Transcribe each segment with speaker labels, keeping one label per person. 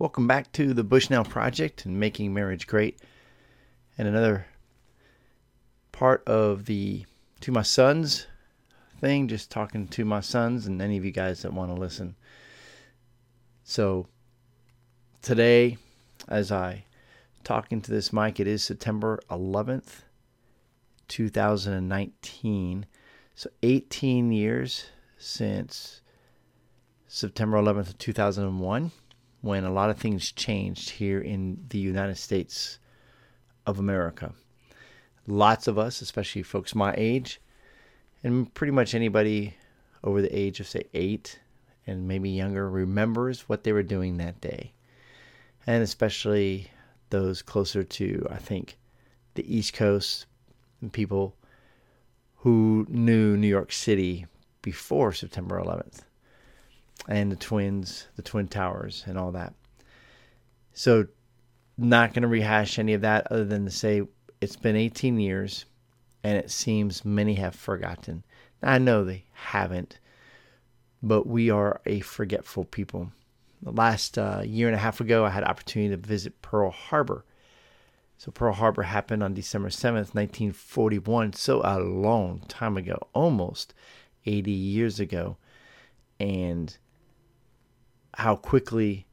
Speaker 1: Welcome back to the Bushnell Project and Making Marriage Great. And another part of the To My Sons thing, just talking to my sons and any of you guys that want to listen. So today, as I talk into this mic, it is September 11th, 2019. So 18 years since September 11th of 2001 when a lot of things changed here in the United States of America. Lots of us, especially folks my age, and pretty much anybody over the age of, say, eight and maybe younger, remembers what they were doing that day. And especially those closer to, I think, the East Coast and people who knew New York City before September 11th and the twins, the Twin Towers, and all that. So, not going to rehash any of that other than to say it's been 18 years and it seems many have forgotten. I know they haven't, but we are a forgetful people. The last uh, year and a half ago, I had opportunity to visit Pearl Harbor. So Pearl Harbor happened on December 7th, 1941, so a long time ago, almost 80 years ago. And how quickly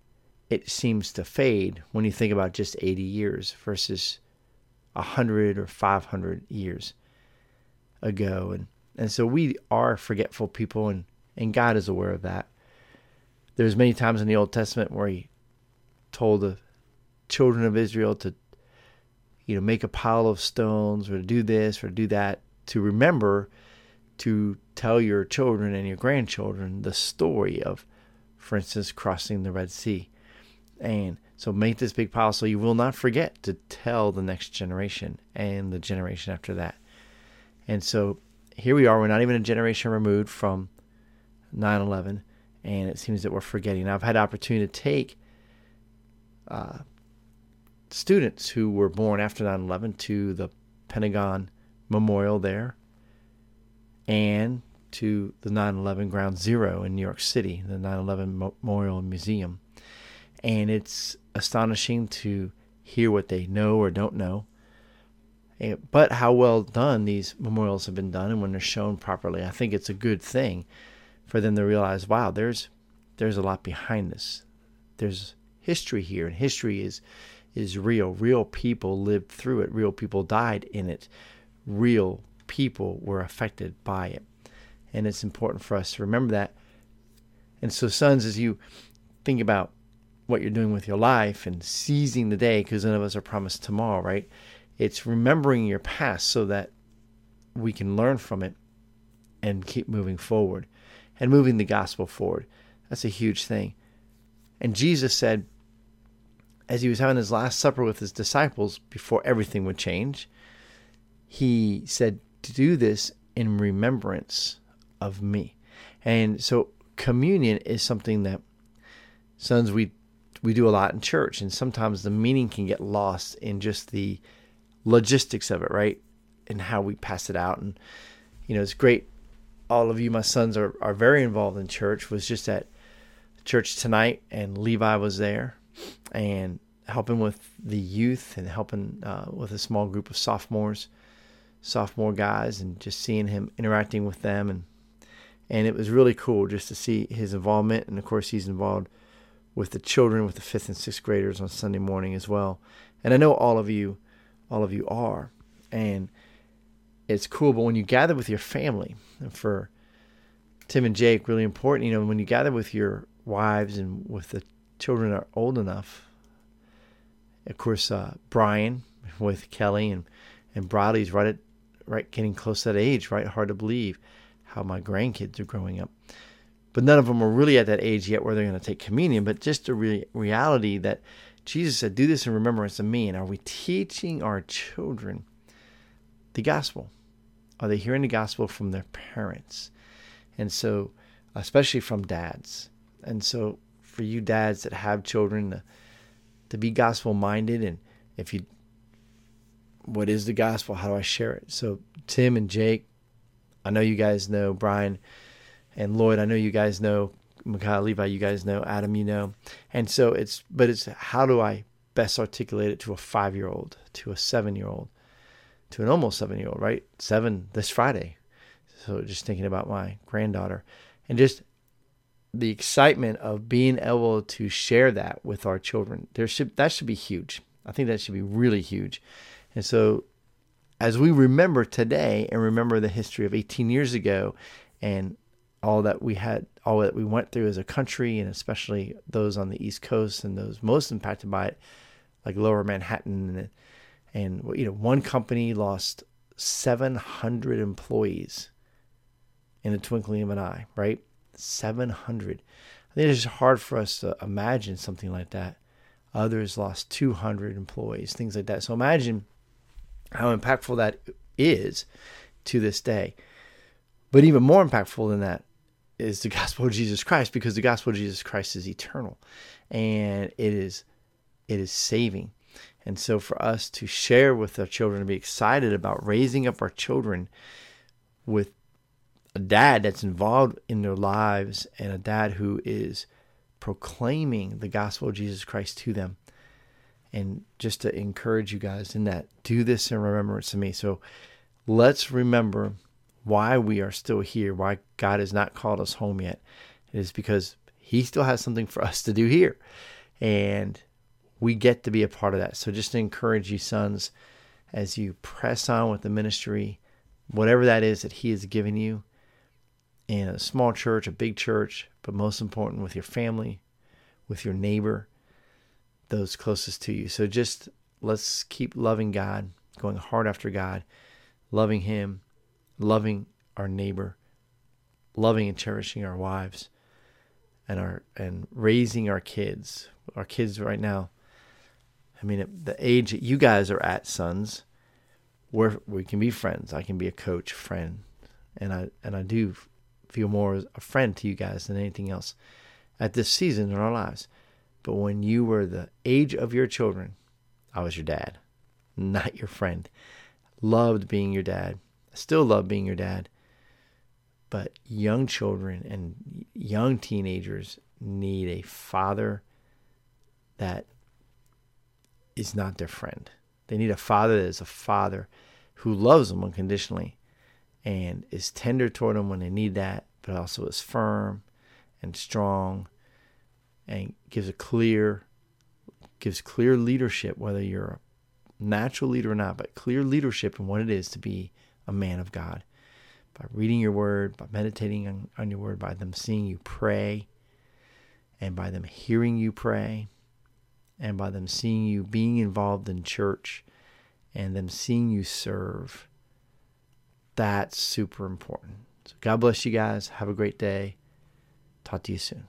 Speaker 1: it seems to fade when you think about just 80 years versus 100 or 500 years ago. And, and so we are forgetful people, and, and God is aware of that. There's many times in the Old Testament where he told the children of Israel to, you know, make a pile of stones or to do this or do that to remember to tell your children and your grandchildren the story of for instance, crossing the Red Sea. And so make this big pile so you will not forget to tell the next generation and the generation after that. And so here we are. We're not even a generation removed from 9 11, and it seems that we're forgetting. I've had opportunity to take uh, students who were born after 9 11 to the Pentagon Memorial there and to the 9 11 Ground Zero in New York City, the 9 11 Memorial Museum. And it's astonishing to hear what they know or don't know, but how well done these memorials have been done and when they're shown properly. I think it's a good thing for them to realize wow, there's, there's a lot behind this. There's history here, and history is, is real. Real people lived through it, real people died in it, real people were affected by it and it's important for us to remember that. And so, sons, as you think about what you're doing with your life and seizing the day, because none of us are promised tomorrow, right? It's remembering your past so that we can learn from it and keep moving forward and moving the gospel forward. That's a huge thing. And Jesus said, as he was having his last supper with his disciples before everything would change, he said, To do this in remembrance of me. And so communion is something that sons we we do a lot in church and sometimes the meaning can get lost in just the logistics of it, right? And how we pass it out and you know, it's great all of you my sons are are very involved in church was just at church tonight and Levi was there and helping with the youth and helping uh, with a small group of sophomores sophomore guys and just seeing him interacting with them and and it was really cool just to see his involvement. And of course, he's involved with the children, with the fifth and sixth graders on Sunday morning as well. And I know all of you, all of you are, and it's cool. But when you gather with your family, and for Tim and Jake, really important, you know, when you gather with your wives and with the children are old enough. Of course, uh, Brian with Kelly and and Bradley's right at right getting close to that age, right? Hard to believe how my grandkids are growing up. But none of them are really at that age yet where they're going to take communion, but just the re- reality that Jesus said, Do this in remembrance of me. And are we teaching our children the gospel? Are they hearing the gospel from their parents? And so, especially from dads. And so, for you dads that have children, to, to be gospel minded, and if you, what is the gospel? How do I share it? So, Tim and Jake, I know you guys know Brian and Lloyd. I know you guys know Mikhail Levi, you guys know, Adam, you know. And so it's, but it's how do I best articulate it to a five year old, to a seven year old, to an almost seven year old, right? Seven this Friday. So just thinking about my granddaughter and just the excitement of being able to share that with our children. There should, that should be huge. I think that should be really huge. And so as we remember today and remember the history of 18 years ago and all that we had, all that we went through as a country, and especially those on the East Coast and those most impacted by it, like Lower Manhattan, and, and you know, one company lost 700 employees in the twinkling of an eye, right? 700. I think it's hard for us to imagine something like that. Others lost 200 employees, things like that. So imagine how impactful that is to this day. But even more impactful than that is the gospel of Jesus Christ because the gospel of Jesus Christ is eternal and it is it is saving. And so for us to share with our children to be excited about raising up our children with a dad that's involved in their lives and a dad who is proclaiming the gospel of Jesus Christ to them and just to encourage you guys in that do this in remembrance of me. So let's remember why we are still here why god has not called us home yet. It is because he still has something for us to do here. And we get to be a part of that. So just to encourage you sons as you press on with the ministry whatever that is that he has given you in a small church a big church but most important with your family with your neighbor those closest to you. So just let's keep loving God, going hard after God, loving Him, loving our neighbor, loving and cherishing our wives, and our and raising our kids. Our kids right now. I mean, at the age that you guys are at, sons, where we can be friends. I can be a coach, friend, and I and I do feel more as a friend to you guys than anything else at this season in our lives. But when you were the age of your children, I was your dad, not your friend. Loved being your dad. Still love being your dad. But young children and young teenagers need a father that is not their friend. They need a father that is a father who loves them unconditionally and is tender toward them when they need that, but also is firm and strong and gives a clear gives clear leadership whether you're a natural leader or not but clear leadership in what it is to be a man of god. By reading your word by meditating on, on your word by them seeing you pray and by them hearing you pray and by them seeing you being involved in church and them seeing you serve that's super important. So god bless you guys. Have a great day. Talk to you soon